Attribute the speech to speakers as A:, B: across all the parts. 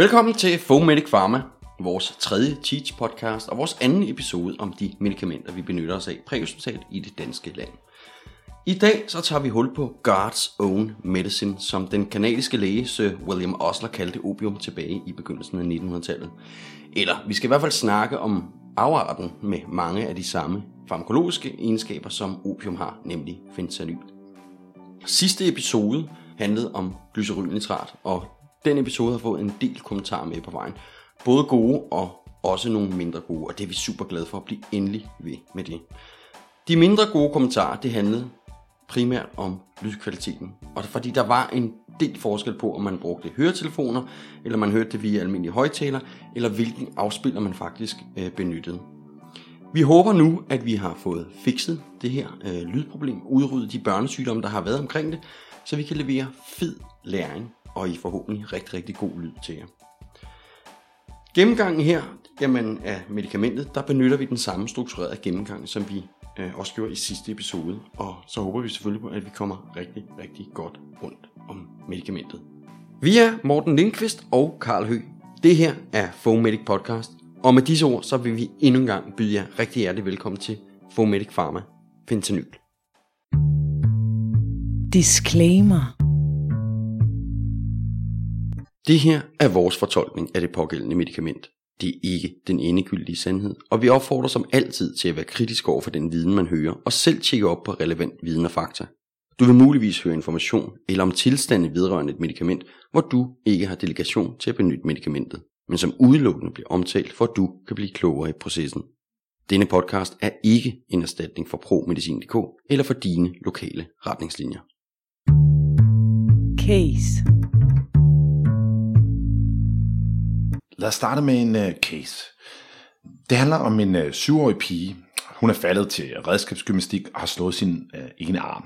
A: Velkommen til Fomedic Pharma, vores tredje Teach podcast og vores anden episode om de medicamenter, vi benytter os af præhospitalt i det danske land. I dag så tager vi hul på God's Own Medicine, som den kanadiske læge Sir William Osler kaldte opium tilbage i begyndelsen af 1900-tallet. Eller vi skal i hvert fald snakke om afarten med mange af de samme farmakologiske egenskaber, som opium har, nemlig fentanyl. Sidste episode handlede om glycerylnitrat, og den episode har fået en del kommentarer med på vejen. Både gode og også nogle mindre gode, og det er vi super glade for at blive endelig ved med det. De mindre gode kommentarer, det handlede primært om lydkvaliteten. Og fordi der var en del forskel på, om man brugte høretelefoner, eller man hørte det via almindelige højtaler, eller hvilken afspiller man faktisk øh, benyttede. Vi håber nu, at vi har fået fikset det her øh, lydproblem, udryddet de børnesygdomme, der har været omkring det, så vi kan levere fed læring og i forhåbentlig rigtig, rigtig god lyd til jer. Gennemgangen her jamen, af medicamentet, der benytter vi den samme strukturerede gennemgang, som vi øh, også gjorde i sidste episode. Og så håber vi selvfølgelig på, at vi kommer rigtig, rigtig godt rundt om medicamentet. Vi er Morten Lindqvist og Karl Hø. Det her er Fomedic Podcast. Og med disse ord, så vil vi endnu en gang byde jer rigtig hjertelig velkommen til Fomedic Pharma Fentanyl.
B: Disclaimer.
A: Det her er vores fortolkning af det pågældende medicament. Det er ikke den endegyldige sandhed, og vi opfordrer som altid til at være kritisk over for den viden, man hører, og selv tjekke op på relevant viden og fakta. Du vil muligvis høre information eller om tilstande vedrørende et medicament, hvor du ikke har delegation til at benytte medicamentet, men som udelukkende bliver omtalt, for at du kan blive klogere i processen. Denne podcast er ikke en erstatning for ProMedicin.dk eller for dine lokale retningslinjer.
B: Case.
C: Lad os starte med en uh, case. Det handler om en uh, syvårig pige. Hun er faldet til redskabsgymnastik og har slået sin uh, ene arm.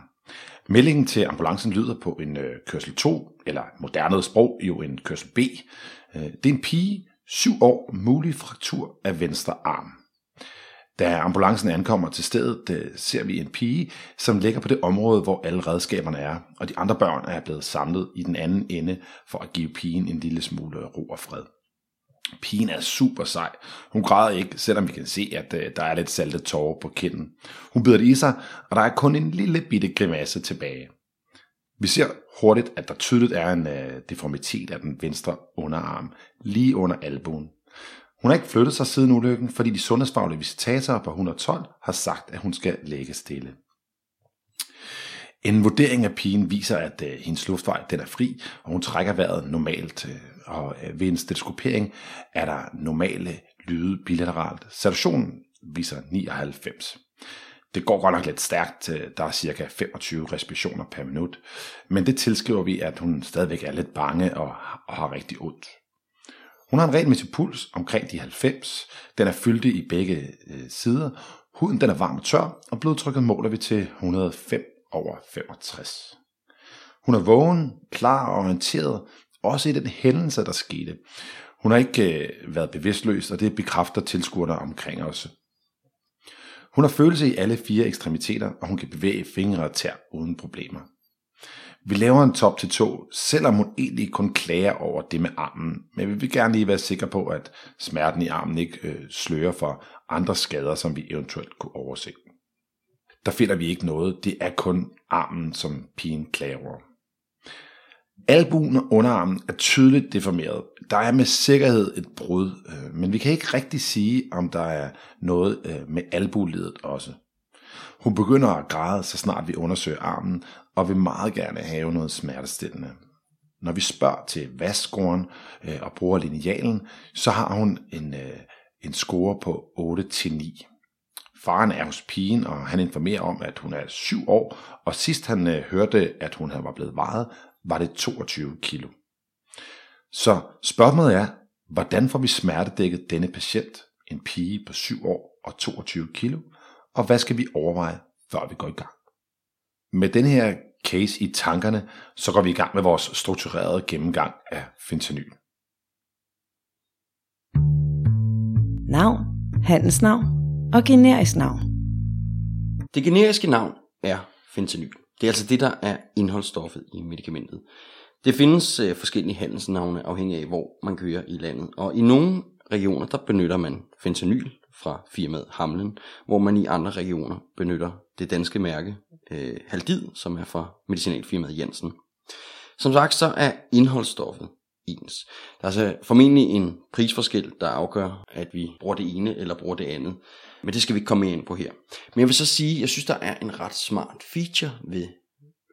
C: Meldingen til ambulancen lyder på en uh, kørsel 2, eller moderne sprog jo en kørsel B. Uh, det er en pige, syv år, mulig fraktur af venstre arm. Da ambulancen ankommer til stedet, uh, ser vi en pige, som ligger på det område, hvor alle redskaberne er, og de andre børn er blevet samlet i den anden ende for at give pigen en lille smule ro og fred. Pigen er super sej. Hun græder ikke, selvom vi kan se, at øh, der er lidt salte tårer på kinden. Hun bider det i sig, og der er kun en lille bitte grimasse tilbage. Vi ser hurtigt, at der tydeligt er en uh, deformitet af den venstre underarm, lige under albuen. Hun har ikke flyttet sig siden ulykken, fordi de sundhedsfaglige visitatorer på 112 har sagt, at hun skal lægge stille. En vurdering af pigen viser, at øh, hendes luftvej den er fri, og hun trækker vejret normalt. Øh, og uh, ved en stetoskopering er der normale lyde bilateralt. Saturationen viser 99. Det går godt nok lidt stærkt. Der er cirka 25 respirationer per minut. Men det tilskriver vi, at hun stadigvæk er lidt bange og, og har rigtig ondt. Hun har en regelmæssig puls omkring de 90. Den er fyldt i begge øh, sider. Huden den er varm og tør, og blodtrykket måler vi til 105 over 65. Hun er vågen, klar og orienteret, også i den hændelse, der skete. Hun har ikke øh, været bevidstløs, og det bekræfter tilskuerne omkring os. Hun har følelse i alle fire ekstremiteter, og hun kan bevæge fingre og tær uden problemer. Vi laver en top til to, selvom hun egentlig kun klager over det med armen, men vi vil gerne lige være sikre på, at smerten i armen ikke øh, slører for andre skader, som vi eventuelt kunne overse. Der finder vi ikke noget, det er kun armen, som pigen klager over. Albuen og underarmen er tydeligt deformeret. Der er med sikkerhed et brud, øh, men vi kan ikke rigtig sige, om der er noget øh, med albuledet også. Hun begynder at græde, så snart vi undersøger armen, og vil meget gerne have noget smertestillende. Når vi spørger til vaskskoren øh, og bruger linealen, så har hun en, øh, en score på 8-9. Faren er hos pigen, og han informerer om, at hun er 7 år, og sidst han øh, hørte, at hun var blevet vejet, var det 22 kilo. Så spørgsmålet er, hvordan får vi smertedækket denne patient, en pige på 7 år og 22 kilo, og hvad skal vi overveje, før vi går i gang? Med den her case i tankerne, så går vi i gang med vores strukturerede gennemgang af fentanyl.
B: Navn, handelsnavn og generisk navn.
A: Det generiske navn er fentanyl. Det er altså det, der er indholdsstoffet i medicamentet. Det findes øh, forskellige handelsnavne afhængig af, hvor man kører i landet. Og i nogle regioner, der benytter man fentanyl fra firmaet Hamlen, hvor man i andre regioner benytter det danske mærke øh, Haldid, som er fra medicinalfirmaet Jensen. Som sagt, så er indholdsstoffet ens. Der er altså formentlig en prisforskel, der afgør, at vi bruger det ene eller bruger det andet. Men det skal vi ikke komme ind på her. Men jeg vil så sige, at jeg synes, der er en ret smart feature ved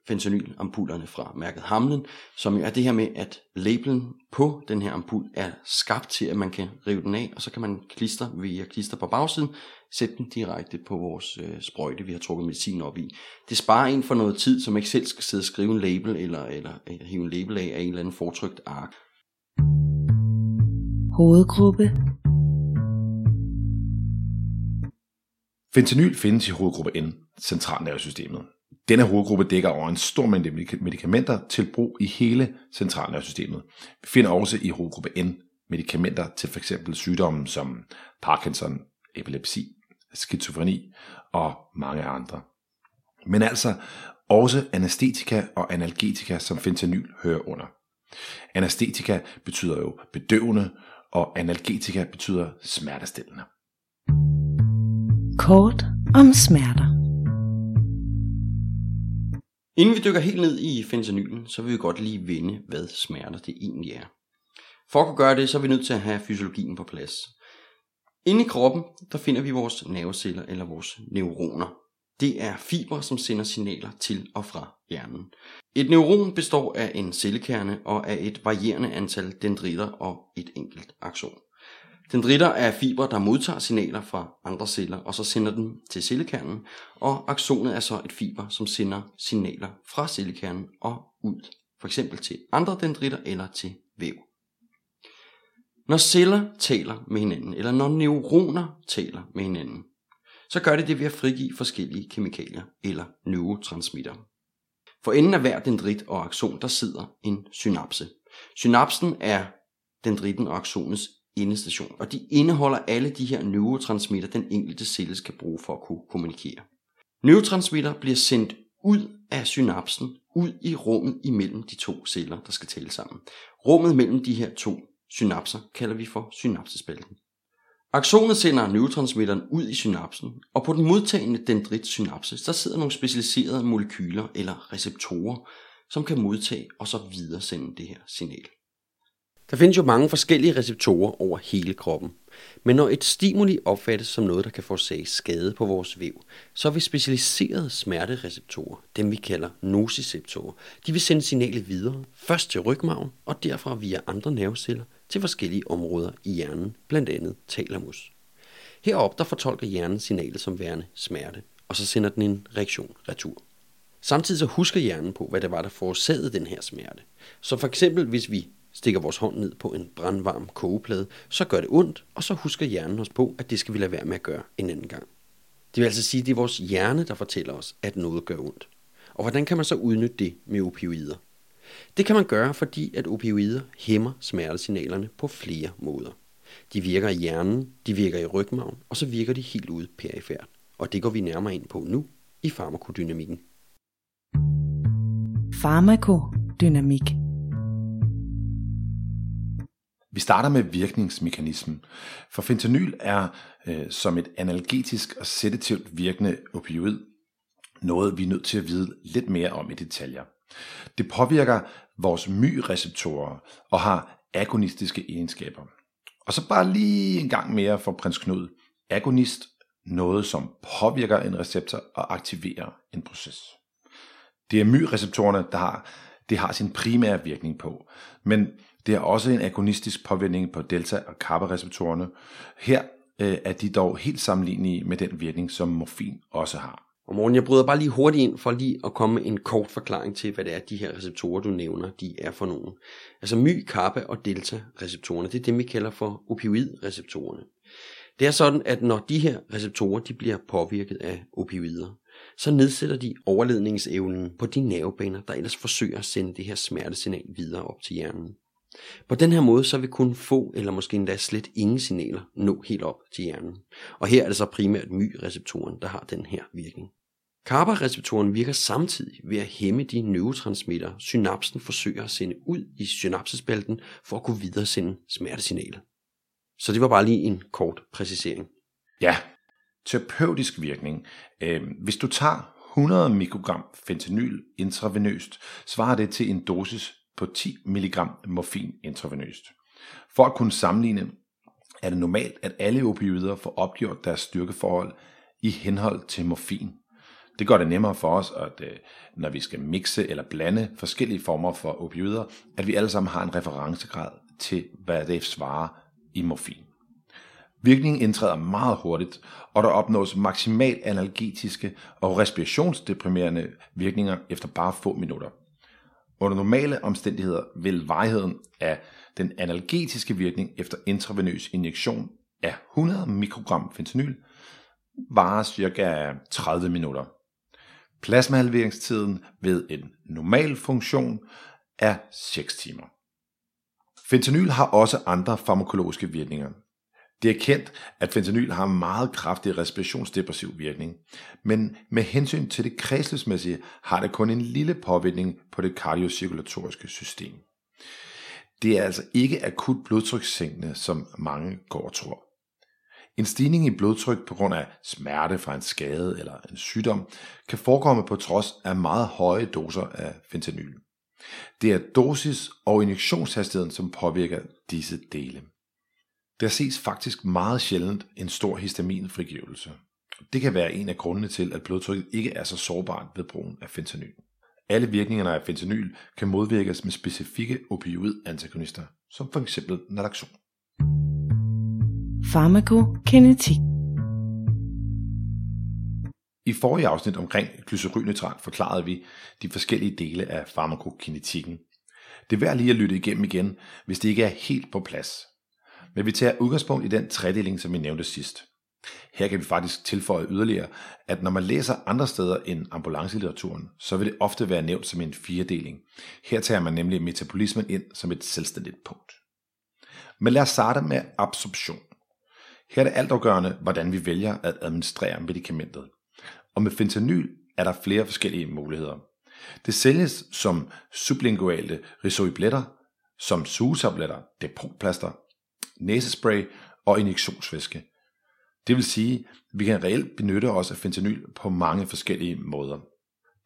A: fentanylampullerne fra mærket Hamlen, som jo er det her med, at labelen på den her ampul er skabt til, at man kan rive den af, og så kan man klister via klister på bagsiden, sætte den direkte på vores øh, sprøjte, vi har trukket medicin op i. Det sparer en for noget tid, som ikke selv skal sidde og skrive en label, eller, eller, eller hive en label af af en eller anden fortrykt ark.
B: Hovedgruppe.
C: Fentanyl findes i hovedgruppe N, centralnervesystemet. Denne hovedgruppe dækker over en stor mængde medicamenter til brug i hele centralnervesystemet. Vi finder også i hovedgruppe N medicamenter til f.eks. sygdomme som Parkinson, epilepsi, skizofreni og mange andre. Men altså også anestetika og analgetika, som fentanyl hører under. Anestetika betyder jo bedøvende, og analgetika betyder smertestillende.
B: Kort om smerter.
A: Inden vi dykker helt ned i fentanylen, så vil vi godt lige vende, hvad smerter det egentlig er. For at kunne gøre det, så er vi nødt til at have fysiologien på plads. Inde i kroppen, der finder vi vores nerveceller eller vores neuroner. Det er fiber, som sender signaler til og fra hjernen. Et neuron består af en cellekerne og af et varierende antal dendritter og et enkelt akson. Dendritter er fiber, der modtager signaler fra andre celler, og så sender dem til cellekernen, og aksonet er så et fiber, som sender signaler fra cellekernen og ud, for eksempel til andre dendritter eller til væv. Når celler taler med hinanden, eller når neuroner taler med hinanden, så gør det det ved at frigive forskellige kemikalier eller neurotransmitter. For enden af hver dendrit og akson, der sidder en synapse. Synapsen er dendritten og aksonets endestation, og de indeholder alle de her neurotransmitter, den enkelte celle skal bruge for at kunne kommunikere. Neurotransmitter bliver sendt ud af synapsen, ud i rummet imellem de to celler, der skal tale sammen. Rummet mellem de her to synapser kalder vi for synapsespalten. Aksonet sender neurotransmitteren ud i synapsen, og på den modtagende dendritsynapse, der sidder nogle specialiserede molekyler eller receptorer, som kan modtage og så videresende det her signal. Der findes jo mange forskellige receptorer over hele kroppen. Men når et stimuli opfattes som noget, der kan forårsage skade på vores væv, så vil specialiserede smertereceptorer, dem vi kalder nociceptorer, de vil sende signalet videre, først til rygmarven og derfra via andre nerveceller til forskellige områder i hjernen, blandt andet thalamus. Herop der fortolker hjernen signalet som værende smerte, og så sender den en reaktion retur. Samtidig så husker hjernen på, hvad det var, der forårsagede den her smerte. Så for eksempel, hvis vi stikker vores hånd ned på en brandvarm kogeplade, så gør det ondt, og så husker hjernen os på, at det skal vi lade være med at gøre en anden gang. Det vil altså sige, at det er vores hjerne, der fortæller os, at noget gør ondt. Og hvordan kan man så udnytte det med opioider? Det kan man gøre, fordi at opioider hæmmer smertesignalerne på flere måder. De virker i hjernen, de virker i rygmagen, og så virker de helt ude perifært. Og det går vi nærmere ind på nu i farmakodynamikken.
B: Farmakodynamik.
C: Vi starter med virkningsmekanismen, for fentanyl er øh, som et analgetisk og sedativt virkende opioid noget, vi er nødt til at vide lidt mere om i detaljer. Det påvirker vores my-receptorer og har agonistiske egenskaber. Og så bare lige en gang mere for prins Knud. Agonist, noget som påvirker en receptor og aktiverer en proces. Det er my-receptorerne, der har, det har sin primære virkning på. Men det har også en agonistisk påvirkning på delta- og kappa-receptorerne. Her øh, er de dog helt sammenlignelige med den virkning, som morfin også har.
A: Og morgen, jeg bryder bare lige hurtigt ind for lige at komme med en kort forklaring til, hvad det er, de her receptorer, du nævner, de er for nogen. Altså my, kappa og delta receptorerne, det er dem, vi kalder for opioidreceptorerne. Det er sådan, at når de her receptorer de bliver påvirket af opioider, så nedsætter de overledningsevnen på de nervebaner, der ellers forsøger at sende det her smertesignal videre op til hjernen. På den her måde så vil kun få eller måske endda slet ingen signaler nå helt op til hjernen. Og her er det så primært my-receptoren, der har den her virkning. GABA-receptoren virker samtidig ved at hæmme de neurotransmitter, synapsen forsøger at sende ud i synapsespalten for at kunne videresende smertesignalet. Så det var bare lige en kort præcisering.
C: Ja, terapeutisk virkning. Øhm, hvis du tager 100 mikrogram fentanyl intravenøst, svarer det til en dosis på 10 mg morfin intravenøst. For at kunne sammenligne, er det normalt, at alle opioider får opgjort deres styrkeforhold i henhold til morfin. Det gør det nemmere for os, at øh, når vi skal mixe eller blande forskellige former for opioider, at vi alle sammen har en referencegrad til, hvad det svarer i morfin. Virkningen indtræder meget hurtigt, og der opnås maksimal analgetiske og respirationsdeprimerende virkninger efter bare få minutter. Under normale omstændigheder vil varigheden af den analgetiske virkning efter intravenøs injektion af 100 mikrogram fentanyl varer ca. 30 minutter. Plasmahalveringstiden ved en normal funktion er 6 timer. Fentanyl har også andre farmakologiske virkninger. Det er kendt, at fentanyl har en meget kraftig respirationsdepressiv virkning, men med hensyn til det kredsløbsmæssige har det kun en lille påvirkning på det kardiocirkulatoriske system. Det er altså ikke akut blodtrykssænkende, som mange går og tror. En stigning i blodtryk på grund af smerte fra en skade eller en sygdom kan forekomme på trods af meget høje doser af fentanyl. Det er dosis og injektionshastigheden, som påvirker disse dele. Der ses faktisk meget sjældent en stor histaminfrigivelse. Det kan være en af grundene til, at blodtrykket ikke er så sårbart ved brugen af fentanyl. Alle virkningerne af fentanyl kan modvirkes med specifikke opioid-antagonister, som f.eks. naloxon.
B: Farmakokinetik.
C: I forrige afsnit omkring glycerylnitrat forklarede vi de forskellige dele af farmakokinetikken. Det er værd lige at lytte igennem igen, hvis det ikke er helt på plads. Men vi tager udgangspunkt i den tredeling, som vi nævnte sidst. Her kan vi faktisk tilføje yderligere, at når man læser andre steder end ambulancelitteraturen, så vil det ofte være nævnt som en firedeling. Her tager man nemlig metabolismen ind som et selvstændigt punkt. Men lad os starte med absorption. Her er det altafgørende, hvordan vi vælger at administrere medicamentet. Og med fentanyl er der flere forskellige muligheder. Det sælges som sublinguale risoibletter, som sugetabletter, depotplaster, næsespray og injektionsvæske. Det vil sige, at vi kan reelt benytte os af fentanyl på mange forskellige måder.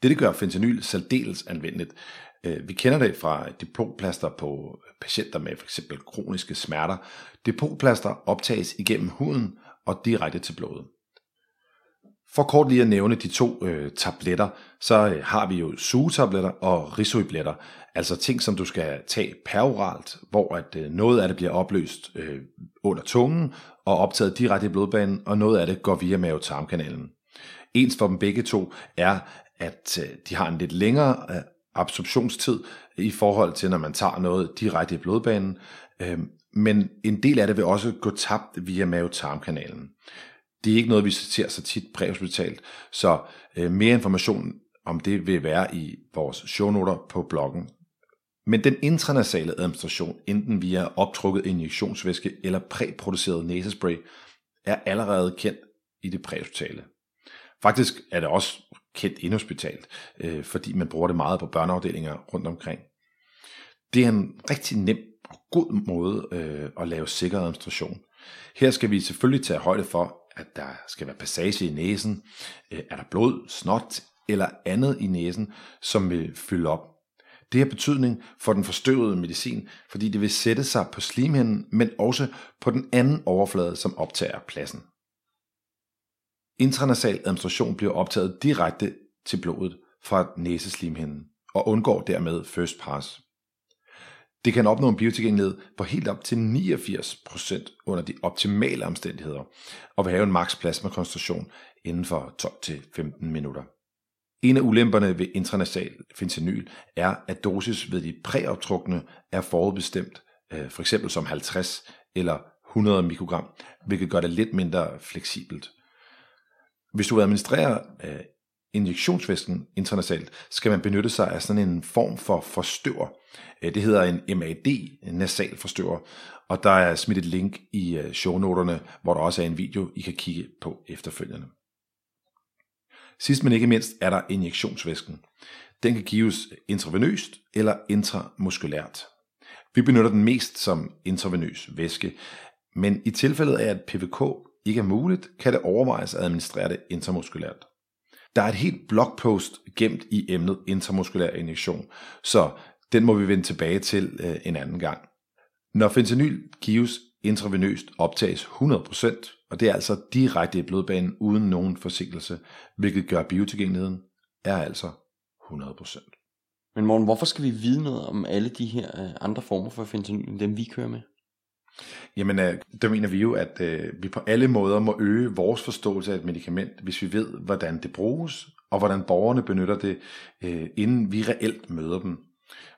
C: Dette gør fentanyl særdeles anvendeligt. Øh, vi kender det fra depotplaster på patienter med f.eks. kroniske smerter. Depotplaster optages igennem huden og direkte til blodet. For kort lige at nævne de to øh, tabletter, så øh, har vi jo sugetabletter og risoibletter, altså ting, som du skal tage peroralt, hvor at øh, noget af det bliver opløst øh, under tungen og optaget direkte i blodbanen, og noget af det går via mavetarmkanalen. Ens for dem begge to er, at øh, de har en lidt længere øh, absorptionstid i forhold til, når man tager noget direkte i blodbanen, øh, men en del af det vil også gå tabt via mavetarmkanalen. Det er ikke noget, vi ser så tit præhospitalt, så øh, mere information om det vil være i vores shownoter på bloggen. Men den intranasale administration, enten via optrukket injektionsvæske eller præproduceret næsespray, er allerede kendt i det præhospitale. Faktisk er det også kendt inhospitalt, øh, fordi man bruger det meget på børneafdelinger rundt omkring. Det er en rigtig nem og god måde øh, at lave sikker administration. Her skal vi selvfølgelig tage højde for, at der skal være passage i næsen, øh, er der blod, snot eller andet i næsen, som vil fylde op. Det har betydning for den forstøvede medicin, fordi det vil sætte sig på slimhinden, men også på den anden overflade, som optager pladsen. Intranasal administration bliver optaget direkte til blodet fra næseslimhinden og undgår dermed first pass. Det kan opnå en biotilgængelighed på helt op til 89% under de optimale omstændigheder, og vil have en maks plasmakoncentration inden for 12-15 minutter. En af ulemperne ved intranasal fentanyl er, at dosis ved de præoptrukne er forudbestemt, øh, for eksempel som 50 eller 100 mikrogram, hvilket gør det lidt mindre fleksibelt. Hvis du administrerer øh, injektionsvæsken internationalt, skal man benytte sig af sådan en form for forstøver. Øh, det hedder en MAD, en nasal forstøver, og der er smidt et link i øh, shownoterne, hvor der også er en video, I kan kigge på efterfølgende. Sidst men ikke mindst er der injektionsvæsken. Den kan gives intravenøst eller intramuskulært. Vi benytter den mest som intravenøs væske, men i tilfældet af, at PVK ikke er muligt, kan det overvejes at administrere det intramuskulært. Der er et helt blogpost gemt i emnet intramuskulær injektion, så den må vi vende tilbage til øh, en anden gang. Når fentanyl gives intravenøst optages 100%, og det er altså direkte i blodbanen uden nogen forsinkelse, hvilket gør biotilgængeligheden er altså 100%.
A: Men Morten, hvorfor skal vi vide noget om alle de her øh, andre former for fentanyl, end dem vi kører med?
C: Jamen, øh, der mener vi jo, at øh, vi på alle måder må øge vores forståelse af et medicament, hvis vi ved, hvordan det bruges, og hvordan borgerne benytter det, øh, inden vi reelt møder dem.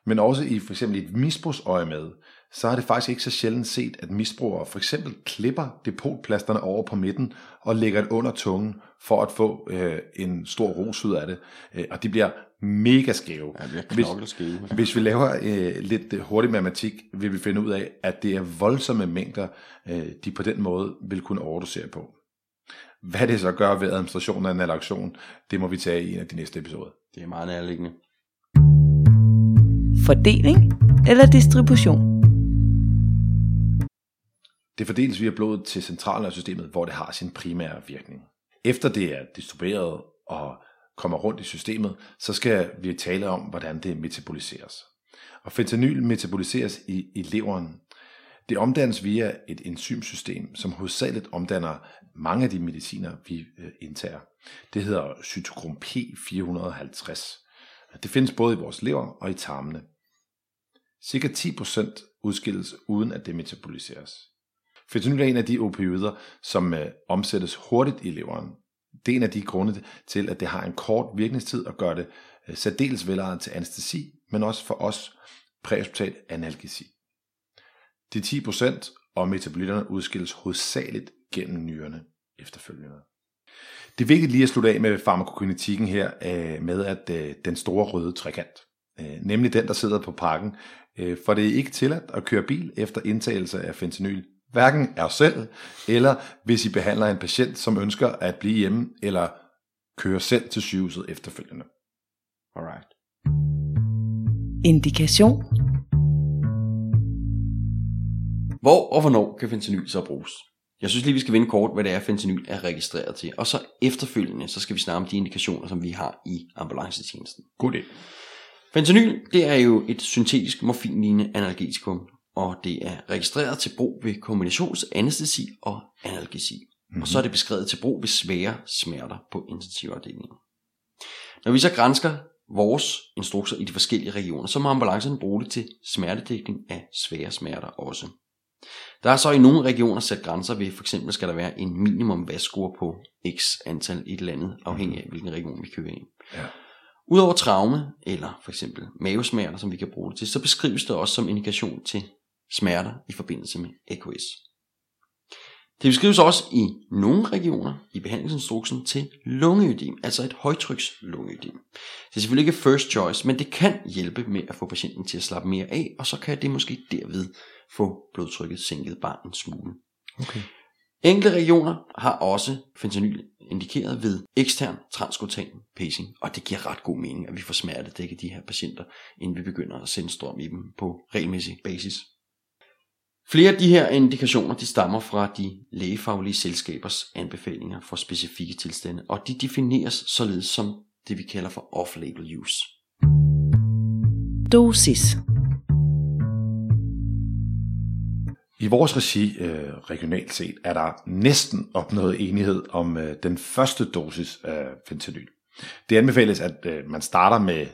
C: Men også i for eksempel et misbrugsøje med, så er det faktisk ikke så sjældent set, at misbrugere for eksempel klipper depotplasterne over på midten og lægger det under tungen for at få øh, en stor ros ud af det. Øh, og de bliver mega skæve.
A: Ja, vi er
C: Hvis-
A: knokleskæve.
C: Hvis vi laver øh, lidt øh, hurtig matematik, vil vi finde ud af, at det er voldsomme mængder, øh, de på den måde vil kunne overdosere på. Hvad det så gør ved administrationen af en naloxon, det må vi tage i en af de næste episoder.
A: Det er meget nærliggende.
B: Fordeling eller distribution.
C: Det fordeles via blodet til centralnervesystemet, hvor det har sin primære virkning. Efter det er distribueret og kommer rundt i systemet, så skal vi tale om, hvordan det metaboliseres. Og fentanyl metaboliseres i, i leveren. Det omdannes via et enzymsystem, som hovedsageligt omdanner mange af de mediciner, vi øh, indtager. Det hedder cytokrom P450. Det findes både i vores lever og i tarmene. Cirka 10% udskilles uden at det metaboliseres. Fentanyl er en af de opioider, som øh, omsættes hurtigt i leveren. Det er en af de grunde til, at det har en kort virkningstid og gør det øh, særdeles velegnet til anestesi, men også for os præhospital analgesi. De 10% og metabolitterne udskilles hovedsageligt gennem nyrerne efterfølgende. Det er vigtigt lige at slutte af med farmakokinetikken her øh, med, at øh, den store røde trekant, nemlig den, der sidder på pakken, for det er ikke tilladt at køre bil efter indtagelse af fentanyl, hverken os selv, eller hvis I behandler en patient, som ønsker at blive hjemme, eller køre selv til sygehuset efterfølgende.
A: Alright.
B: Indikation.
A: Hvor og hvornår kan fentanyl så bruges? Jeg synes lige, vi skal vende kort, hvad det er, fentanyl er registreret til. Og så efterfølgende, så skal vi snakke om de indikationer, som vi har i ambulancetjenesten.
C: God idé.
A: Fentanyl, det er jo et syntetisk morfinlignende analgetikum, og det er registreret til brug ved kombinationsanestesi og analgesi. Mm-hmm. Og så er det beskrevet til brug ved svære smerter på intensivafdelingen. Når vi så grænsker vores instrukser i de forskellige regioner, så må ambulancerne bruge det til smertedækning af svære smerter også. Der er så i nogle regioner sat grænser ved, for eksempel skal der være en minimum vaskscore på x antal i et landet, afhængig af hvilken region vi kører i.
C: Ja.
A: Udover traume, eller for eksempel mavesmerter, som vi kan bruge det til, så beskrives det også som indikation til smerter i forbindelse med AKS. Det beskrives også i nogle regioner i behandlingsinstruksen til lungeødem, altså et højtryks lungeødem. Det er selvfølgelig ikke first choice, men det kan hjælpe med at få patienten til at slappe mere af, og så kan det måske derved få blodtrykket sænket bare en smule.
C: Okay.
A: Enkelte regioner har også fentanyl indikeret ved ekstern transkutan pacing, og det giver ret god mening, at vi får smertedækket de her patienter, inden vi begynder at sende strøm i dem på regelmæssig basis. Flere af de her indikationer de stammer fra de lægefaglige selskabers anbefalinger for specifikke tilstande, og de defineres således som det vi kalder for off-label use.
B: Dosis.
C: I vores regi øh, regionalt set er der næsten opnået enighed om øh, den første dosis af fentanyl. Det anbefales, at øh, man starter med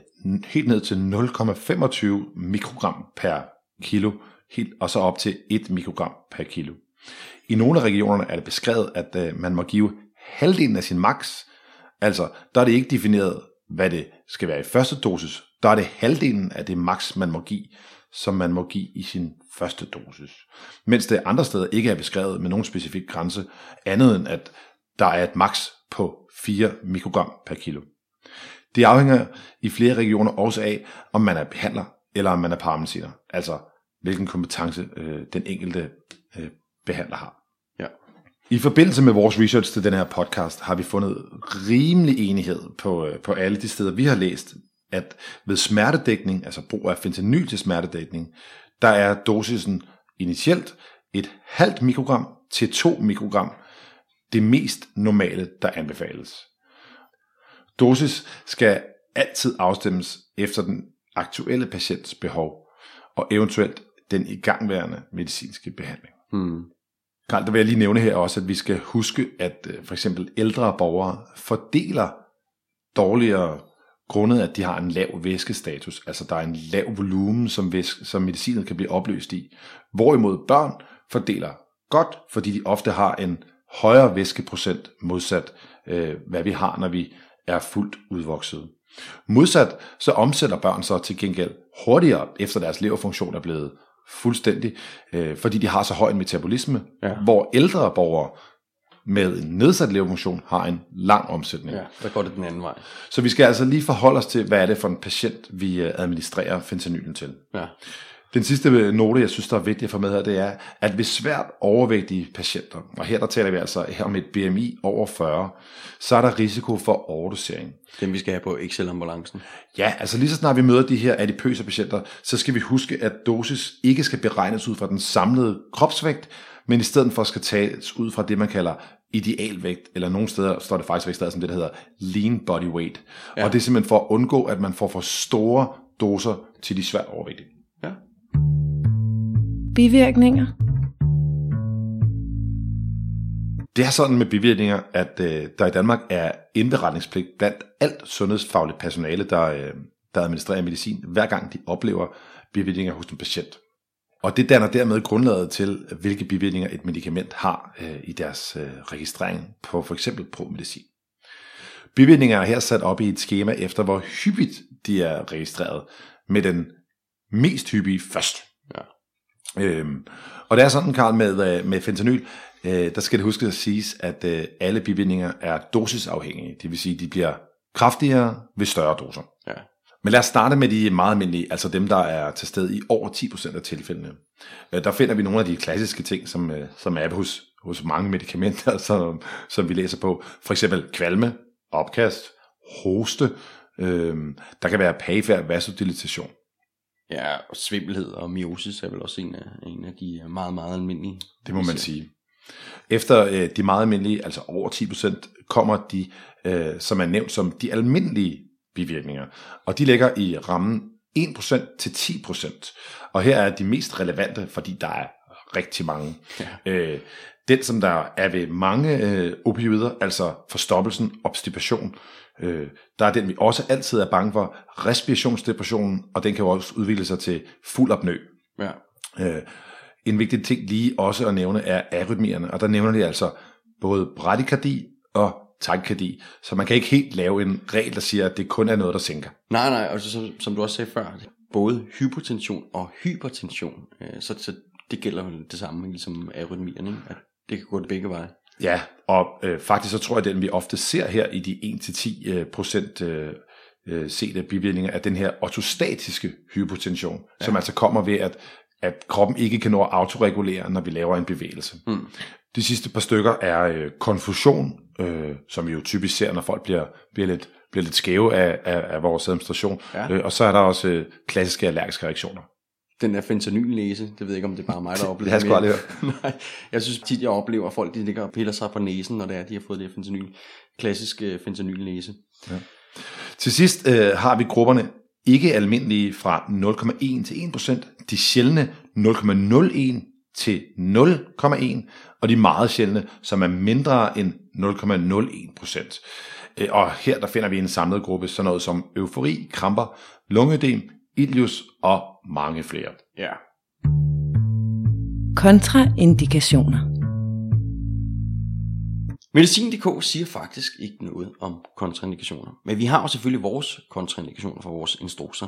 C: helt ned til 0,25 mikrogram per kilo, helt, og så op til 1 mikrogram per kilo. I nogle af regionerne er det beskrevet, at øh, man må give halvdelen af sin max. Altså, der er det ikke defineret, hvad det skal være i første dosis. Der er det halvdelen af det max, man må give, som man må give i sin første dosis. Mens det andre steder ikke er beskrevet med nogen specifik grænse, andet end at der er et max på 4 mikrogram per kilo. Det afhænger i flere regioner også af, om man er behandler eller om man er paramediciner, altså hvilken kompetence øh, den enkelte øh, behandler har.
A: Ja.
C: I forbindelse med vores research til den her podcast, har vi fundet rimelig enighed på, øh, på alle de steder, vi har læst, at ved smertedækning, altså brug af fentanyl til smertedækning, der er dosisen initielt et halvt mikrogram til 2 mikrogram det mest normale, der anbefales. Dosis skal altid afstemmes efter den aktuelle patients behov og eventuelt den igangværende medicinske behandling.
A: Hmm.
C: Karl, der vil jeg lige nævne her også, at vi skal huske, at øh, for eksempel ældre borgere fordeler dårligere grundet, at de har en lav væskestatus, altså der er en lav volumen, som, væske, som medicinet kan blive opløst i. Hvorimod børn fordeler godt, fordi de ofte har en højere væskeprocent modsat, øh, hvad vi har, når vi er fuldt udvokset. Modsat så omsætter børn så til gengæld hurtigere, efter deres leverfunktion er blevet fuldstændig, øh, fordi de har så høj en metabolisme,
A: Ja.
C: hvor ældre borgere med en nedsat leverfunktion har en lang omsætning.
A: Ja, der går det den anden vej.
C: Så vi skal altså lige forholde os til, hvad er det for en patient, vi øh, administrerer fentanylen til.
A: Ja.
C: Den sidste note, jeg synes, der er vigtigt at få med her, det er, at ved svært overvægtige patienter, og her der taler vi altså om et BMI over 40, så er der risiko for overdosering.
A: Dem vi skal have på Excel-ambulancen.
C: Ja, altså lige så snart vi møder de her adipøse patienter, så skal vi huske, at dosis ikke skal beregnes ud fra den samlede kropsvægt, men i stedet for skal tages ud fra det, man kalder idealvægt, eller nogle steder står det faktisk registreret som det, der hedder lean body weight. Ja. Og det er simpelthen for at undgå, at man får for store doser til de svært overvægtige.
B: Bivirkninger.
C: Det er sådan med bivirkninger, at øh, der i Danmark er indberetningspligt blandt alt sundhedsfagligt personale, der, øh, der administrerer medicin, hver gang de oplever bivirkninger hos en patient. Og det danner dermed grundlaget til, hvilke bivirkninger et medicament har øh, i deres øh, registrering på for eksempel ProMedicin. Bivirkninger er her sat op i et schema efter, hvor hyppigt de er registreret, med den mest hyppige først.
A: Ja.
C: Øhm, og det er sådan, Karl, med, øh, med fentanyl, øh, der skal det huske at siges, at øh, alle bivirkninger er dosisafhængige. Det vil sige, at de bliver kraftigere ved større doser.
A: Ja.
C: Men lad os starte med de meget almindelige, altså dem, der er til stede i over 10% af tilfældene. Øh, Der finder vi nogle af de klassiske ting, som, øh, som er hos, hos mange medicamenter, som, som vi læser på. For eksempel kvalme, opkast, hoste, øh, der kan være pagefærd, vasodilatation.
A: Ja, og svimmelhed og miosis er vel også en af, en af de meget, meget almindelige.
C: Det må man sige. Efter øh, de meget almindelige, altså over 10%, kommer de, øh, som er nævnt som de almindelige bivirkninger. Og de ligger i rammen 1% til 10%. Og her er de mest relevante, fordi der er rigtig mange.
A: Ja.
C: Øh, den, som der er ved mange øh, opioider, altså forstoppelsen, obstipation, øh, der er den, vi også altid er bange for, respirationsdepressionen, og den kan jo også udvikle sig til fuld opnø.
A: Ja.
C: Øh, en vigtig ting lige også at nævne er arytmierne, og der nævner de altså både bradykardi og takykardi, så man kan ikke helt lave en regel, der siger, at det kun er noget, der sænker.
A: Nej, nej, og så, som, som du også sagde før, både hypotension og hypertension, øh, så, så det gælder det samme, ligesom arytmierne, at det kan gå det begge veje.
C: Ja, og øh, faktisk så tror jeg, at den vi ofte ser her i de 1-10 øh, procent øh, øh, sete bivirkninger af den her ortostatiske hypotension, ja. som altså kommer ved, at, at kroppen ikke kan nå at autoregulere, når vi laver en bevægelse.
A: Mm.
C: De sidste par stykker er øh, konfusion, øh, som vi jo typisk ser, når folk bliver, bliver, lidt, bliver lidt skæve af, af, af vores administration.
A: Ja.
C: Øh, og så er der også øh, klassiske allergiske reaktioner.
A: Den der fentanyl-næse, det ved jeg ikke, om det er bare mig, der oplever
C: Det har jeg sgu aldrig.
A: Nej, jeg synes tit, jeg oplever, at folk de ligger og piller sig på næsen, når det er, de har fået det her fentanyl. Klassisk øh, fentanyl-næse.
C: Til sidst øh, har vi grupperne ikke almindelige fra 0,1 til 1%, de sjældne 0,01 til 0,1, og de meget sjældne, som er mindre end 0,01%. Øh, Og her der finder vi en samlet gruppe, sådan noget som eufori, kramper, lungedem, ilius og mange flere.
A: Ja.
B: Kontraindikationer.
A: Medicin.dk siger faktisk ikke noget om kontraindikationer. Men vi har jo selvfølgelig vores kontraindikationer for vores instrukser.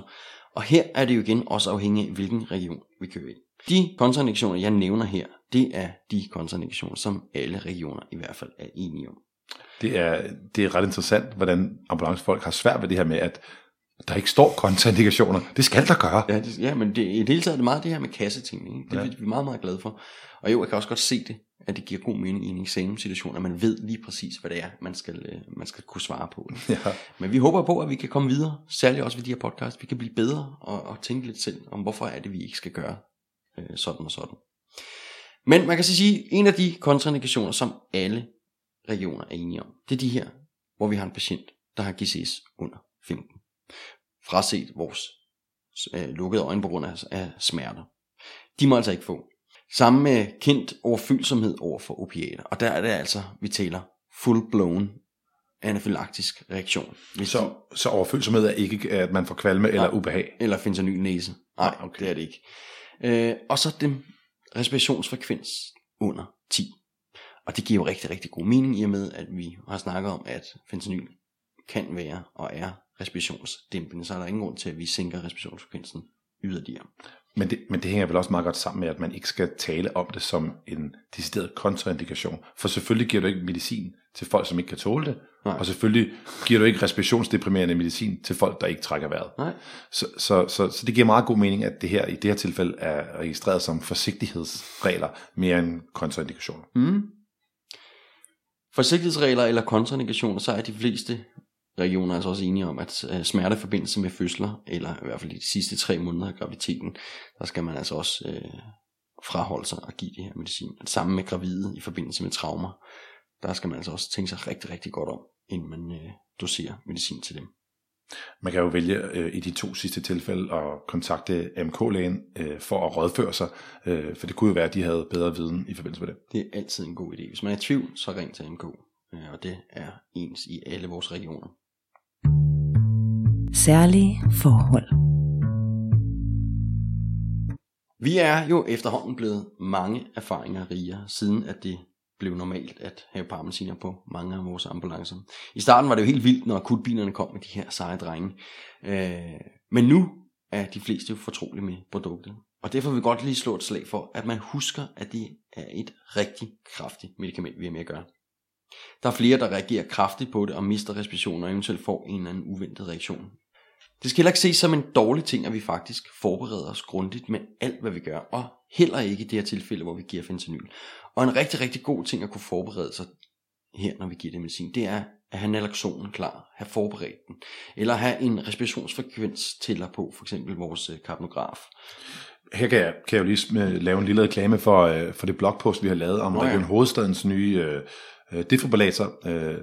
A: Og her er det jo igen også afhængigt af, hvilken region vi kører i. De kontraindikationer, jeg nævner her, det er de kontraindikationer, som alle regioner i hvert fald er enige om.
C: Det er, det er ret interessant, hvordan ambulancefolk har svært ved det her med, at Der ikke står kontraindikationer. Det skal der gøre.
A: Ja, det, ja men det, i det hele taget er det meget det her med kasseting. Ikke? Det er
C: Ja.
A: vi, vi er meget, meget glade for. Og jo, jeg kan også godt se det, at det giver god mening i en eksamenssituation, at man ved lige præcis, hvad det er, man skal, øh, man skal kunne svare på.
C: Ja.
A: Men vi håber på, at vi kan komme videre, særligt også ved de her podcast. Vi kan blive bedre og, og tænke lidt selv om, hvorfor er det, vi ikke skal gøre øh, sådan og sådan. Men man kan så sige, en af de kontraindikationer, som alle regioner er enige om, det er de her, hvor vi har en patient, der har GCS under 15. Fraset vores øh, lukkede øjne på grund af, af smerter. De må altså ikke få. Samme med kendt overfølsomhed over for opiater. Og der er det altså, vi taler full-blown anafylaktisk reaktion. Hvis
C: Så, så overfølsomhed er ikke, at man får kvalme eller ubehag.
A: eller fentanyl næse. Nej,
C: Nej,
A: okay. det er det ikke. Øh, og så den respirationsfrekvens under 10. Og det giver jo rigtig, rigtig god mening i og med, at vi har snakket om, at fentanyl kan være og er respirationsdæmpende, så er der ingen grund til, at vi sænker respirationsfrekvensen yderligere.
C: Men det, men det hænger vel også meget godt sammen med, at man ikke skal tale om det som en decideret kontraindikation. For selvfølgelig giver du ikke medicin til folk, som ikke kan tåle det.
A: Nej.
C: Og selvfølgelig giver du ikke respirationsdeprimerende medicin til folk, der ikke trækker vejret.
A: Nej.
C: Så, så, så, så det giver meget god mening, at det her i det her tilfælde er registreret som forsigtighedsregler mere end kontraindikationer.
A: Mm. Forsigtighedsregler eller kontraindikationer, så er de fleste regioner altså også enige om, at øh, smerte i forbindelse med fødsler, eller i hvert fald de sidste tre måneder af graviditeten, der skal man altså også øh, fraholde sig og give det her medicin. Det samme med gravide i forbindelse med traumer. Der skal man altså også tænke sig rigtig, rigtig godt om, inden man øh, doserer medicin til dem.
C: Man kan jo vælge øh, i de to sidste tilfælde at kontakte MK-lægen øh, for at rådføre sig, øh, for det kunne jo være, at de havde bedre viden i forbindelse med det.
A: Det er altid en god idé. Hvis man er i tvivl, så ring til MK. Øh, Og det er ens i alle vores regioner.
B: Særlige forhold.
A: Vi er jo efterhånden blevet mange erfaringer rigere, siden at det blev normalt at have parmesiner på mange af vores ambulancer. I starten var det jo helt vildt, når akutbilerne kom med de her seje drenge. Øh, men nu er de fleste jo fortrolige med produktet. Og derfor vil vi godt lige slå et slag for, at man husker, at det er et rigtig kraftigt medicament, vi har med at gøre. Der er flere, der reagerer kraftigt på det og mister respiration og eventuelt får en eller anden uventet reaktion. Det skal heller ikke ses som en dårlig ting, at vi faktisk forbereder os grundigt med alt, hvad vi gør, og heller ikke i det her tilfælde, hvor vi giver fentanyl. Og en rigtig, rigtig god ting at kunne forberede sig her, når vi giver det medicin, det er at have naloxonen klar, have forberedt den, eller have en respirationsfrekvens tæller på, for eksempel vores øh, kapnograf.
C: Her kan jeg, kan jeg jo lige øh, lave en lille reklame for, øh, for det blogpost, vi har lavet om
A: Nå
C: Region
A: ja.
C: Hovedstadens nye øh, defibrillator øh,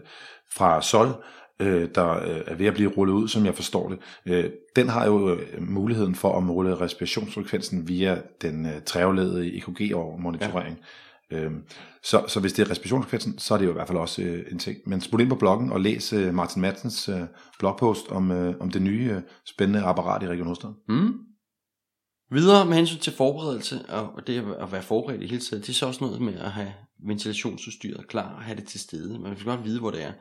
C: fra Sol, øh, der øh, er ved at blive rullet ud, som jeg forstår det. Øh, den har jo muligheden for at måle respirationsfrekvensen via den øh, trævledede EKG og monitorering. Ja. Øhm, så, så hvis det er respirationsfrekvensen, så er det jo i hvert fald også øh, en ting. Men smut ind på bloggen og læs øh, Martin Madsens øh, blogpost om, øh, om det nye øh, spændende apparat i Region Hovedstaden.
A: Mm. Videre med hensyn til forberedelse, og det at være forberedt i hele tiden, det er så også noget med at have ventilationsudstyret klar og have det til stede. Man skal godt vide, hvor det er.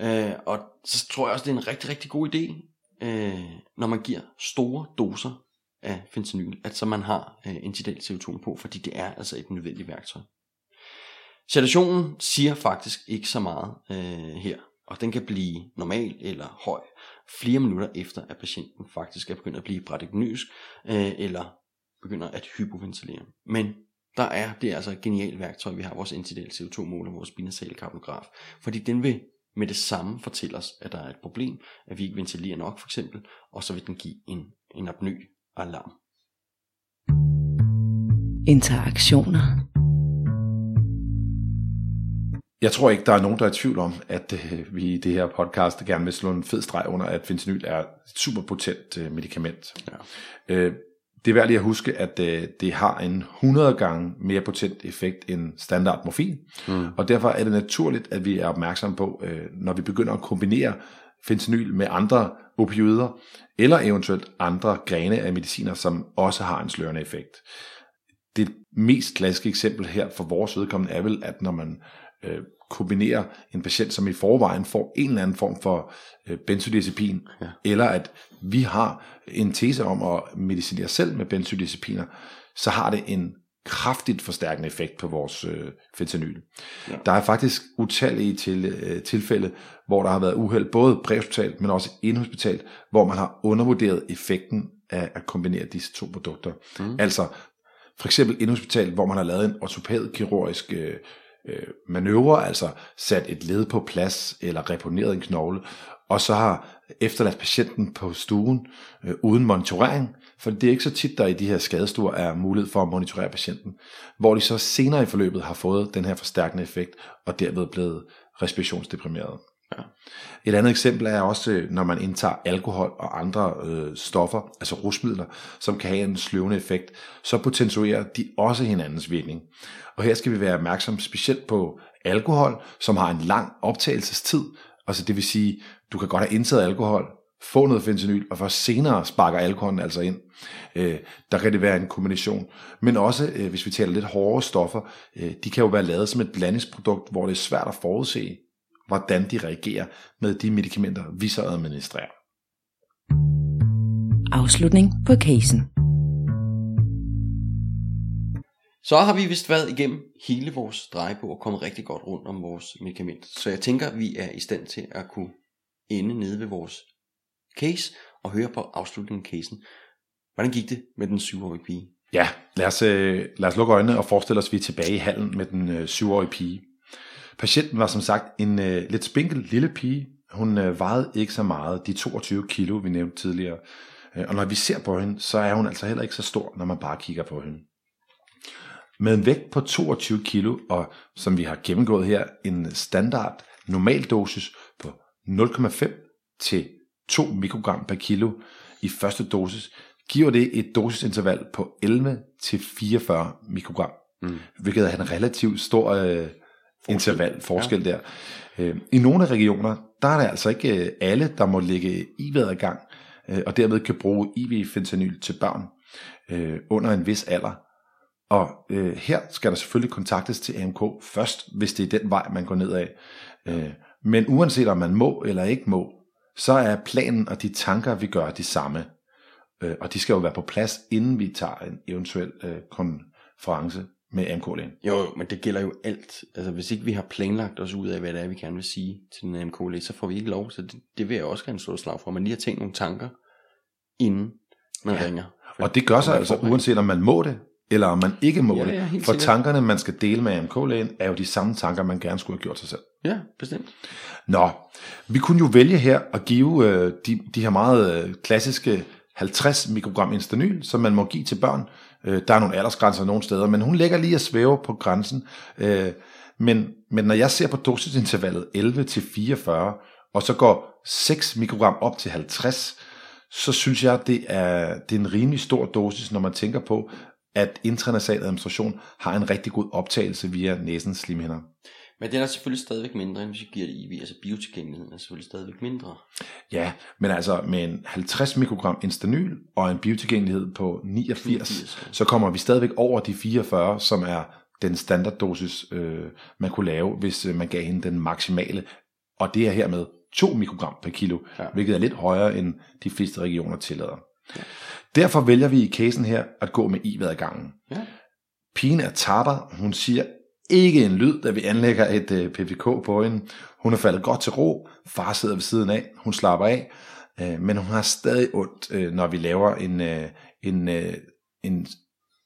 A: Øh, og så tror jeg også, det er en rigtig, rigtig god idé, øh, når man giver store doser af fentanyl, at så man har øh, intidal CO2 på, fordi det er altså et nødvendigt værktøj. Sedationen siger faktisk ikke så meget øh, her, og den kan blive normal eller høj flere minutter efter, at patienten faktisk er begyndt at blive bradygnysk øh, eller begynder at hypoventilere. Men der er, det er altså et genialt værktøj, vi har vores intidal CO2-måler, vores binasale kapnograf, fordi den vil med det samme fortælle os, at der er et problem, at vi ikke ventilerer nok for eksempel, og så vil den give en, en apny alarm.
B: Interaktioner.
C: Jeg tror ikke, der er nogen, der er i tvivl om, at øh, vi i det her podcast gerne vil slå en fed streg under, at fentanyl er et super potent øh, medicament.
A: Ja.
C: Øh, det er værd lige at huske, at øh, det har en 100 gange mere potent effekt end standard morfin,
A: Mm.
C: og derfor er det naturligt, at vi er opmærksomme på, øh, når vi begynder at kombinere fentanyl med andre opioider, eller eventuelt andre grene af mediciner, som også har en slørende effekt. Det mest klassiske eksempel her for vores vedkommende er vel, at når man øh, kombinerer en patient, som i forvejen får en eller anden form for øh, benzodiazepin,
A: Ja.
C: eller at vi har en tese om at medicinere selv med benzodiazepiner, så har det en kraftigt forstærkende effekt på vores øh, fentanyl. Ja. Der er faktisk utallige til, øh, tilfælde, hvor der har været uheld, både præhospitalt, men også inhospitalt, hvor man har undervurderet effekten af at kombinere disse to produkter. Mm. Altså for eksempel inhospitalt, hvor man har lavet en ortopædkirurgisk øh, øh, manøvre, altså sat et led på plads eller reponeret en knogle, og så har efterladt patienten på stuen øh, uden monitorering, for det er ikke så tit, der i de her skadestuer er mulighed for at monitorere patienten, hvor de så senere i forløbet har fået den her forstærkende effekt, og derved blevet respirationsdeprimeret. Ja. Et andet eksempel er også, øh, når man indtager alkohol og andre øh, stoffer, altså rusmidler, som kan have en sløvende effekt, så potentierer de også hinandens virkning. Og her skal vi være opmærksom specielt på alkohol, som har en lang optagelsestid, altså det vil sige, du kan godt have indtaget alkohol, få noget fentanyl, og først senere sparker alkoholen altså ind. Øh, der kan det være en kombination. Men også, øh, hvis vi taler lidt hårdere stoffer, øh, de kan jo være lavet som et blandingsprodukt, hvor det er svært at forudse, hvordan de reagerer med de medicamenter, vi så administrerer.
B: Afslutning på casen.
A: Så har vi vist været igennem hele vores drejebog og kommet rigtig godt rundt om vores medicament. Så jeg tænker, at vi er i stand til at kunne ende nede ved vores case og høre på afslutningen af casen. Hvordan gik det med den syvårige pige?
C: Ja, lad os, øh, lad os lukke øjnene og forestille os, at vi er tilbage i hallen med den øh, syvårige pige. Patienten var som sagt en øh, lidt spinkel lille pige. Hun øh, vejede ikke så meget, de 22 kilo, vi nævnte tidligere. Øh, og når vi ser på hende, så er hun altså heller ikke så stor, når man bare kigger på hende. Med en vægt på 22 kilo, og som vi har gennemgået her, en standard normal dosis på 0,5 til 2 mikrogram per kilo i første dosis, giver det et dosisinterval på 11 til 44 mikrogram, mm. hvilket er en relativt stor øh, interval forskel ja. der. Øh, I nogle af regioner, der er det altså ikke øh, alle, der må lægge iv i gang, øh, og dermed kan bruge IV-fentanyl til børn øh, under en vis alder. Og øh, her skal der selvfølgelig kontaktes til AMK først, hvis det er den vej, man går ned af. Øh, men uanset om man må eller ikke må, så er planen og de tanker, vi gør, de samme. Øh, og de skal jo være på plads, inden vi tager en eventuel øh, konference med AMK-lægen.
A: Jo, men det gælder jo alt. Altså hvis ikke vi har planlagt os ud af, hvad det er, vi gerne vil sige til den AMK-læge, så får vi ikke lov. Så det, det vil jeg også gerne slå et slag for. Man lige har tænkt nogle tanker, inden man ja. ringer.
C: Og det gør sig altså, uanset om man må det, eller om man ikke må ja, det. Ja, for sikkert. tankerne, man skal dele med AMK-lægen, er jo de samme tanker, man gerne skulle have gjort sig selv.
A: Ja, bestemt.
C: Nå, vi kunne jo vælge her at give øh, de, de her meget øh, klassiske 50 mikrogram instanyl, som man må give til børn. Øh, der er nogle aldersgrænser nogle steder, men hun ligger lige og svæver på grænsen. Øh, men, men når jeg ser på dosisintervallet 11 til 44, og så går 6 mikrogram op til 50, så synes jeg, det er, det er en rimelig stor dosis, når man tænker på, at intranasal administration har en rigtig god optagelse via næsens slimhinder.
A: Men den er selvfølgelig stadigvæk mindre, end hvis vi giver det IV. Altså biotilgængeligheden er selvfølgelig stadigvæk mindre.
C: Ja, men altså med en 50 mikrogram instanyl og en biotilgængelighed på 89, 89 så kommer vi stadigvæk over de 44, som er den standarddosis, øh, man kunne lave, hvis øh, man gav hende den maksimale. Og det er hermed 2 mikrogram per kilo, ja. hvilket er lidt højere end de fleste regioner tillader. Ja. Derfor vælger vi i casen her at gå med i gangen. Ja. Pigen er tapper. Hun siger ikke en lyd, da vi anlægger et øh, PVK på hende. Hun er faldet godt til ro. Far sidder ved siden af. Hun slapper af. øh, men hun har stadig ondt, øh, når vi laver en, øh, en, øh, en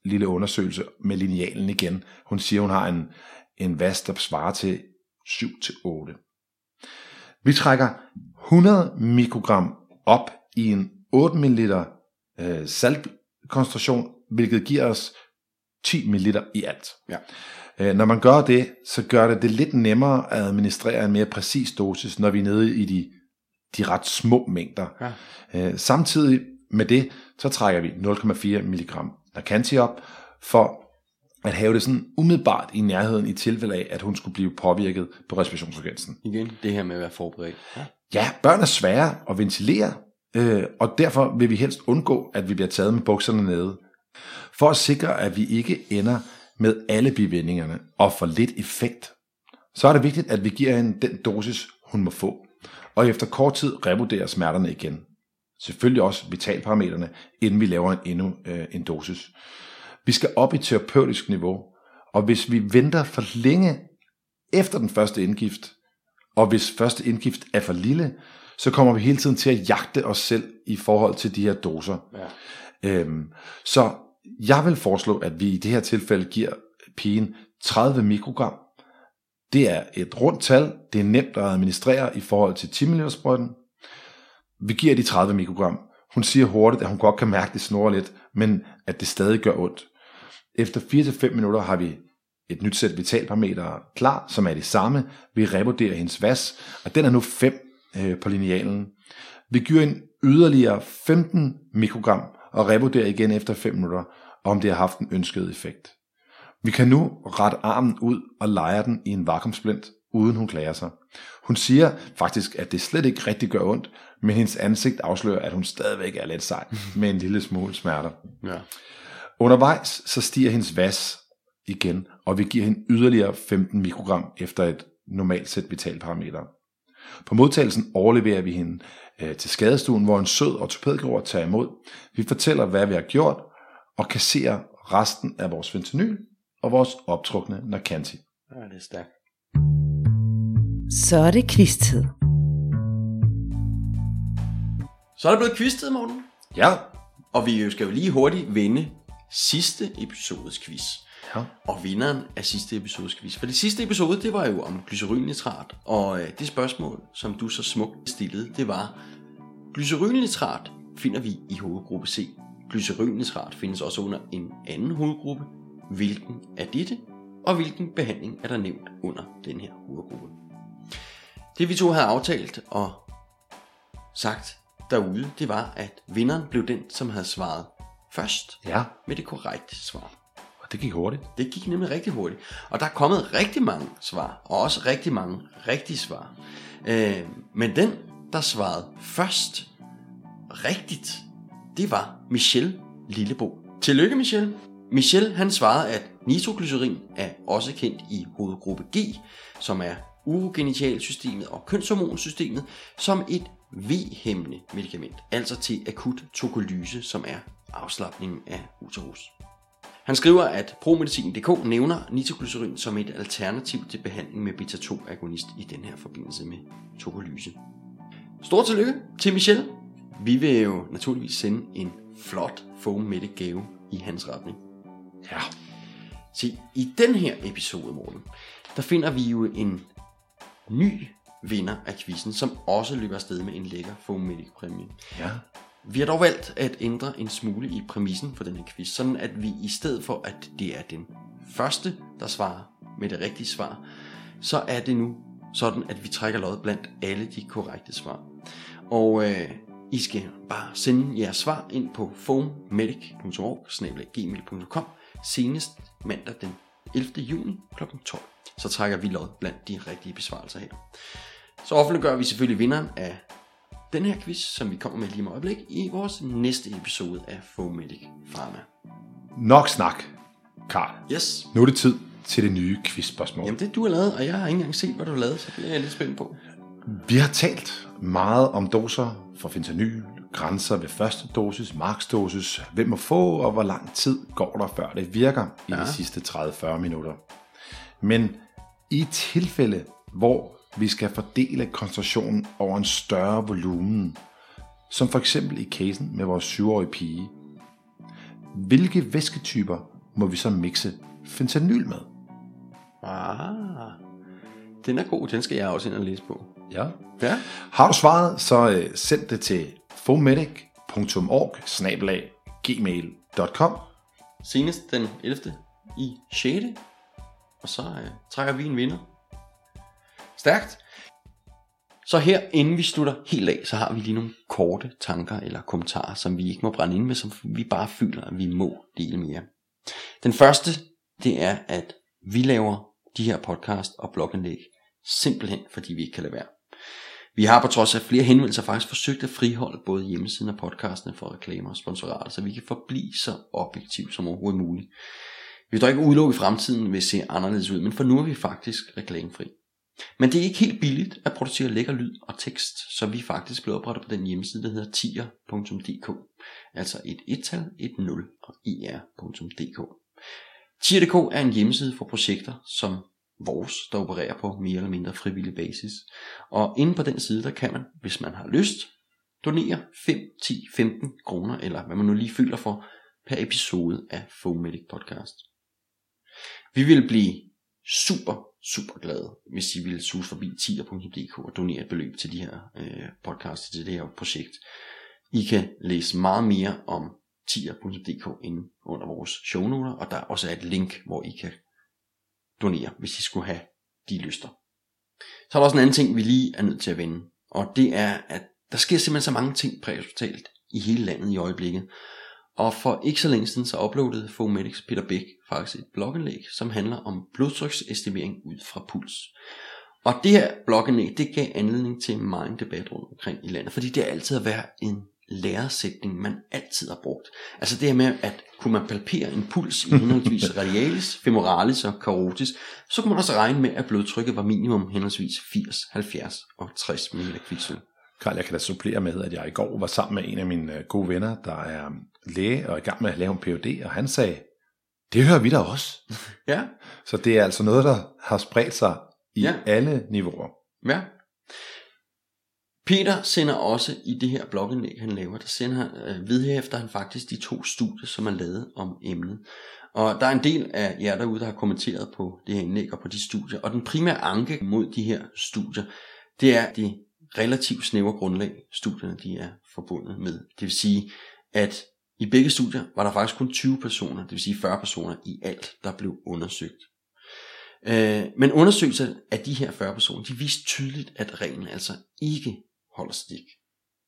C: lille undersøgelse med linealen igen. Hun siger, hun har en, en vas, der svarer til 7-8. Vi trækker 100 mikrogram op i en 8 ml øh, saltkoncentration, hvilket giver os 10 ml i alt. Ja. Øh, når man gør det, så gør det det lidt nemmere at administrere en mere præcis dosis, når vi er nede i de, de ret små mængder. Ja. Øh, samtidig med det, så trækker vi 0,4 mg Nacanti op, for at have det sådan umiddelbart i nærheden i tilfælde af, at hun skulle blive påvirket på respirationsfrekvensen.
A: Igen, det her med at være forberedt.
C: Ja, ja børn er svære at ventilere, øh, og derfor vil vi helst undgå, at vi bliver taget med bukserne nede. For at sikre, at vi ikke ender med alle bivendingerne og for lidt effekt, så er det vigtigt, at vi giver hende den dosis, hun må få. Og efter kort tid revurderer smerterne igen. Selvfølgelig også vitalparametrene, inden vi laver en endnu øh, en dosis. Vi skal op i terapeutisk niveau, og hvis vi venter for længe efter den første indgift, og hvis første indgift er for lille, så kommer vi hele tiden til at jagte os selv i forhold til de her doser.
A: Ja.
C: Øhm, så jeg vil foreslå, at vi i det her tilfælde giver pigen 30 mikrogram. Det er et rundt tal. Det er nemt at administrere i forhold til 10 ml sprøjten. Vi giver de 30 mikrogram. Hun siger hurtigt, at hun godt kan mærke, at det snorer lidt, men at det stadig gør ondt. Efter 4-5 minutter har vi et nyt sæt vitalparametre klar, som er det samme. Vi revurderer hendes vas, og den er nu 5 øh, på linealen. Vi giver en yderligere 15 mikrogram og revurderer igen efter 5 minutter, om det har haft en ønsket effekt. Vi kan nu rette armen ud og lege den i en vakuumsplint, uden hun klager sig. Hun siger faktisk, at det slet ikke rigtig gør ondt, men hendes ansigt afslører, at hun stadigvæk er lidt sej med en lille smule smerter.
A: Ja.
C: Undervejs så stiger hendes vas igen, og vi giver hende yderligere 15 mikrogram efter et normalt sæt vitalparametre. På modtagelsen overleverer vi hende øh, til skadestuen, hvor en sød ortopædkirurg tager imod. Vi fortæller, hvad vi har gjort, og kasserer resten af vores fentanyl og vores optrukne narkanti.
A: ja, det er stærkt.
B: Så er det quiz-tid.
A: Så er der blevet quiztet, Morten.
C: Ja,
A: Og vi skal jo lige hurtigt vende sidste episodes quiz.
C: Ja.
A: Og vinderen af sidste episodes quiz. For det sidste episode, det var jo om glycerylnitrat. Og øh, det spørgsmål, som du så smukt stillede, det var, glycerylnitrat finder vi i hovedgruppe C. Glycerylnitrat findes også under en anden hovedgruppe. Hvilken er dette? Og hvilken behandling er der nævnt under den her hovedgruppe? Det vi to havde aftalt og sagt derude, det var, at vinderen blev den, som havde svaret først
C: Ja,
A: med det korrekte svar
C: det gik hurtigt.
A: Det gik nemlig rigtig hurtigt. Og der er kommet rigtig mange svar, og også rigtig mange rigtige svar. Øh, men den, der svarede først rigtigt, det var Michel Lillebo. Tillykke, Michel. Michel han svarede, at nitroglycerin er også kendt i hovedgruppe G, som er urogenitalsystemet og kønshormonsystemet, som et V-hæmmende medicament, altså til akut tokolyse, som er afslappningen af uterus. Han skriver, at promedicin.dk nævner nitroglycerin som et alternativ til behandling med beta-2-agonist i den her forbindelse med tokolyse. Stort tillykke til Michel. Vi vil jo naturligvis sende en flot foam medic gave i hans retning.
C: Ja,
A: Se, i den her episode, Morten, der finder vi jo en ny vinder af quizzen, som også løber afsted med en lækker foam præmie.
C: ja.
A: Vi har dog valgt at ændre en smule i præmissen for den her quiz, sådan at vi i stedet for, at det er den første, der svarer med det rigtige svar, så er det nu sådan, at vi trækker lod blandt alle de korrekte svar. Og øh, I skal bare sende jeres svar ind på foammedic.org, senest mandag den 11. juni kl. 12. Så trækker vi lod blandt de rigtige besvarelser her. Så offentliggør vi selvfølgelig vinderen af den her quiz, som vi kommer med lige om øjeblik, i vores næste episode af Fomedic Pharma.
C: Nok snak, Karl.
A: Yes.
C: Nu er det tid til det nye quizspørgsmål.
A: Jamen det du har lavet, og jeg har ikke engang set, hvad du har lavet, så det er jeg lidt spændt på.
C: Vi har talt meget om doser for fentanyl, grænser ved første dosis, maksdosis, hvem må få, og hvor lang tid går der, før det virker i ja. de sidste 30-40 minutter. Men i et tilfælde, hvor vi skal fordele koncentrationen over en større volumen, som for eksempel i casen med vores 7-årige pige, hvilke væsketyper må vi så mixe fentanyl med?
A: Ah, den er god, den skal jeg også ind og læse på.
C: Ja.
A: Ja.
C: Har du svaret, så øh, send det til fomedic.org gmail.com
A: Senest den 11. i 6. Og så øh, trækker vi en vinder. Stærkt. Så her, inden vi slutter helt af, så har vi lige nogle korte tanker eller kommentarer, som vi ikke må brænde ind med, som vi bare føler, at vi må dele med jer. Den første, det er, at vi laver de her podcast og blogindlæg simpelthen, fordi vi ikke kan lade være. Vi har på trods af flere henvendelser faktisk forsøgt at friholde både hjemmesiden og podcastene for reklamer og sponsorater, så vi kan forblive så objektiv som overhovedet muligt. Vi vil dog ikke udelukke i fremtiden det ser anderledes ud, men for nu er vi faktisk reklamefri. Men det er ikke helt billigt at producere lækker lyd og tekst, så vi er faktisk blev oprettet på den hjemmeside, der hedder tier.dk. Altså et ettal, et 0 og ir.dk. Tier.dk er en hjemmeside for projekter, som vores, der opererer på mere eller mindre frivillig basis. Og inde på den side, der kan man, hvis man har lyst, donere 5, 10, 15 kroner, eller hvad man nu lige føler for, per episode af Fomedic Podcast. Vi vil blive super, super glade, hvis I vil suge forbi tier.dk og donere et beløb til de her øh, podcasts, til det her projekt. I kan læse meget mere om tier.dk inde under vores shownoter, og der er også et link, hvor I kan donere, hvis I skulle have de lyster. Så er der også en anden ting, vi lige er nødt til at vende, og det er, at der sker simpelthen så mange ting præhospitalt i hele landet i øjeblikket. Og for ikke så længe siden, så uploadede Fomedics Peter Bæk faktisk et blogindlæg, som handler om blodtryksestimering ud fra puls. Og det her blogindlæg, det gav anledning til meget debat rundt omkring i landet, fordi det altid har været en læresætning, man altid har brugt. Altså det her med, at kunne man palpere en puls i henholdsvis radialis, femoralis og carotis, så kunne man også regne med, at blodtrykket var minimum henholdsvis 80, 70 og 60 ml kviksøl.
C: Karl, jeg kan da supplere med, at jeg i går var sammen med en af mine øh, gode venner, der er læge og er i gang med at lave en Ph.D., og han sagde, det hører vi da også.
A: Ja,
C: Så det er altså noget, der har spredt sig i
A: Ja.
C: alle niveauer.
A: Ja. Peter sender også i det her blogindlæg, han laver, der sender han, øh, vedhæfter han faktisk de to studier, som er lavet om emnet. Og der er en del af jer derude, der har kommenteret på det her indlæg og på de studier. Og den primære anke mod de her studier, det er det relativt snævre grundlag, studierne de er forbundet med. Det vil sige, at i begge studier var der faktisk kun 20 personer, det vil sige 40 personer i alt, der blev undersøgt. Øh, men undersøgelser af de her 40 personer, de viste tydeligt, at reglen altså ikke holder stik.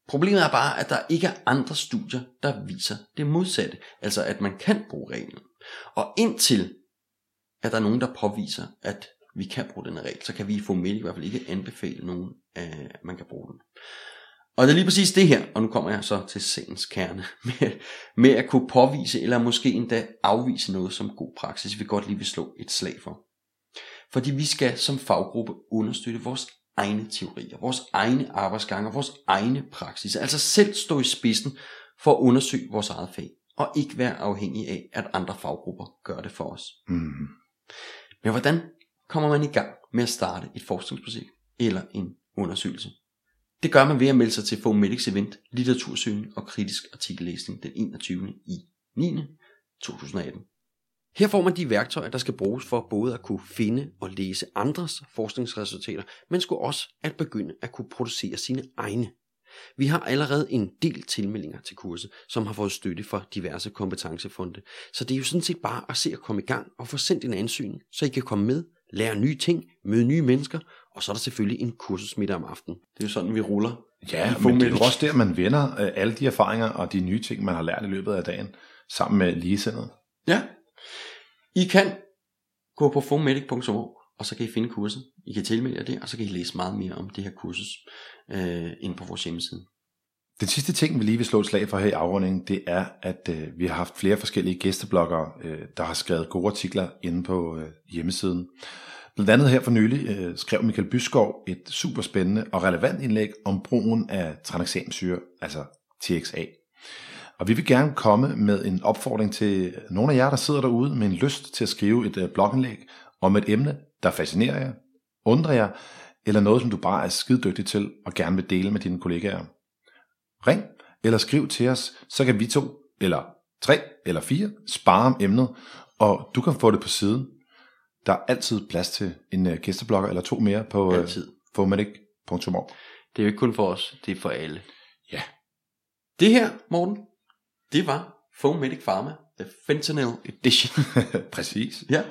A: Problemet er bare, at der ikke er andre studier, der viser det modsatte. Altså at man kan bruge reglen. Og indtil at der er nogen, der påviser, at vi kan bruge den regel, så kan vi formelt i hvert fald ikke anbefale nogen, at man kan bruge den. Og det er lige præcis det her, og nu kommer jeg så til sagens kerne, med, med at kunne påvise, eller måske endda afvise noget som god praksis, vi godt lige vil slå et slag for. Fordi vi skal som faggruppe understøtte vores egne teorier, vores egne arbejdsgange og vores egne praksis. Altså selv stå i spidsen for at undersøge vores eget fag, og ikke være afhængig af, at andre faggrupper gør det for os.
C: Mm.
A: Men hvordan kommer man i gang med at starte et forskningsprojekt eller en undersøgelse? Det gør man ved at melde sig til Fomedics event, litteratursøgning og kritisk artikellæsning den 21. i 9. 2018. Her får man de værktøjer, der skal bruges for både at kunne finde og læse andres forskningsresultater, men skulle også at begynde at kunne producere sine egne. Vi har allerede en del tilmeldinger til kurset, som har fået støtte fra diverse kompetencefonde. Så det er jo sådan set bare at se at komme i gang og få sendt en ansøgning, så I kan komme med, lære nye ting, møde nye mennesker, og så er der selvfølgelig en kursusmiddag om aftenen. Det er jo sådan, vi ruller.
C: Ja, men det er jo også der, man vender øh, alle de erfaringer og de nye ting, man har lært i løbet af dagen, sammen med ligesindede.
A: Ja. I kan gå på fomedic.org, og så kan I finde kurset. I kan tilmelde jer det, og så kan I læse meget mere om det her kursus øh, inde på vores hjemmeside.
C: Den sidste ting, vi lige vil slå et slag for her i afrundingen, det er, at øh, vi har haft flere forskellige gæstebloggere, øh, der har skrevet gode artikler inde på øh, hjemmesiden. Blandt andet her for nylig øh, skrev Michael Byskov et super spændende og relevant indlæg om brugen af tranexamsyre, altså TXA. Og vi vil gerne komme med en opfordring til nogle af jer, der sidder derude med en lyst til at skrive et øh, blogindlæg om et emne, der fascinerer jer, undrer jer, eller noget, som du bare er skide dygtig til og gerne vil dele med dine kollegaer. Ring eller skriv til os, så kan vi to, eller tre, eller fire spare om emnet, og du kan få det på siden. Der er altid plads til en uh, gæsteblogger eller to mere på uh,
A: Altid.
C: fomedic.org.
A: Det er jo ikke kun for os, det er for alle.
C: Ja.
A: Det her, Morten, det var Fomedic Pharma, The Fentanyl Edition.
C: Præcis.
A: ja.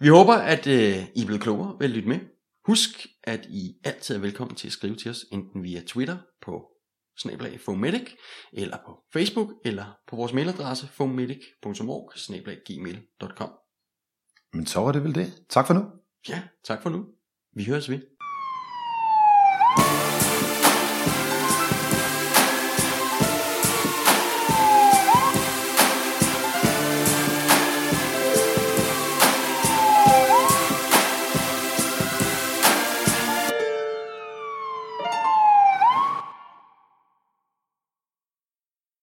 A: Vi håber, at øh, I er blevet klogere ved at lytte med. Husk, at I altid er velkommen til at skrive til os, enten via Twitter på snablag Fomedic, eller på Facebook, eller på vores mailadresse fomedic.org, snablag gmail.com.
C: Men så var det vel det. Tak for nu.
A: Ja, tak for nu. Vi høres ved.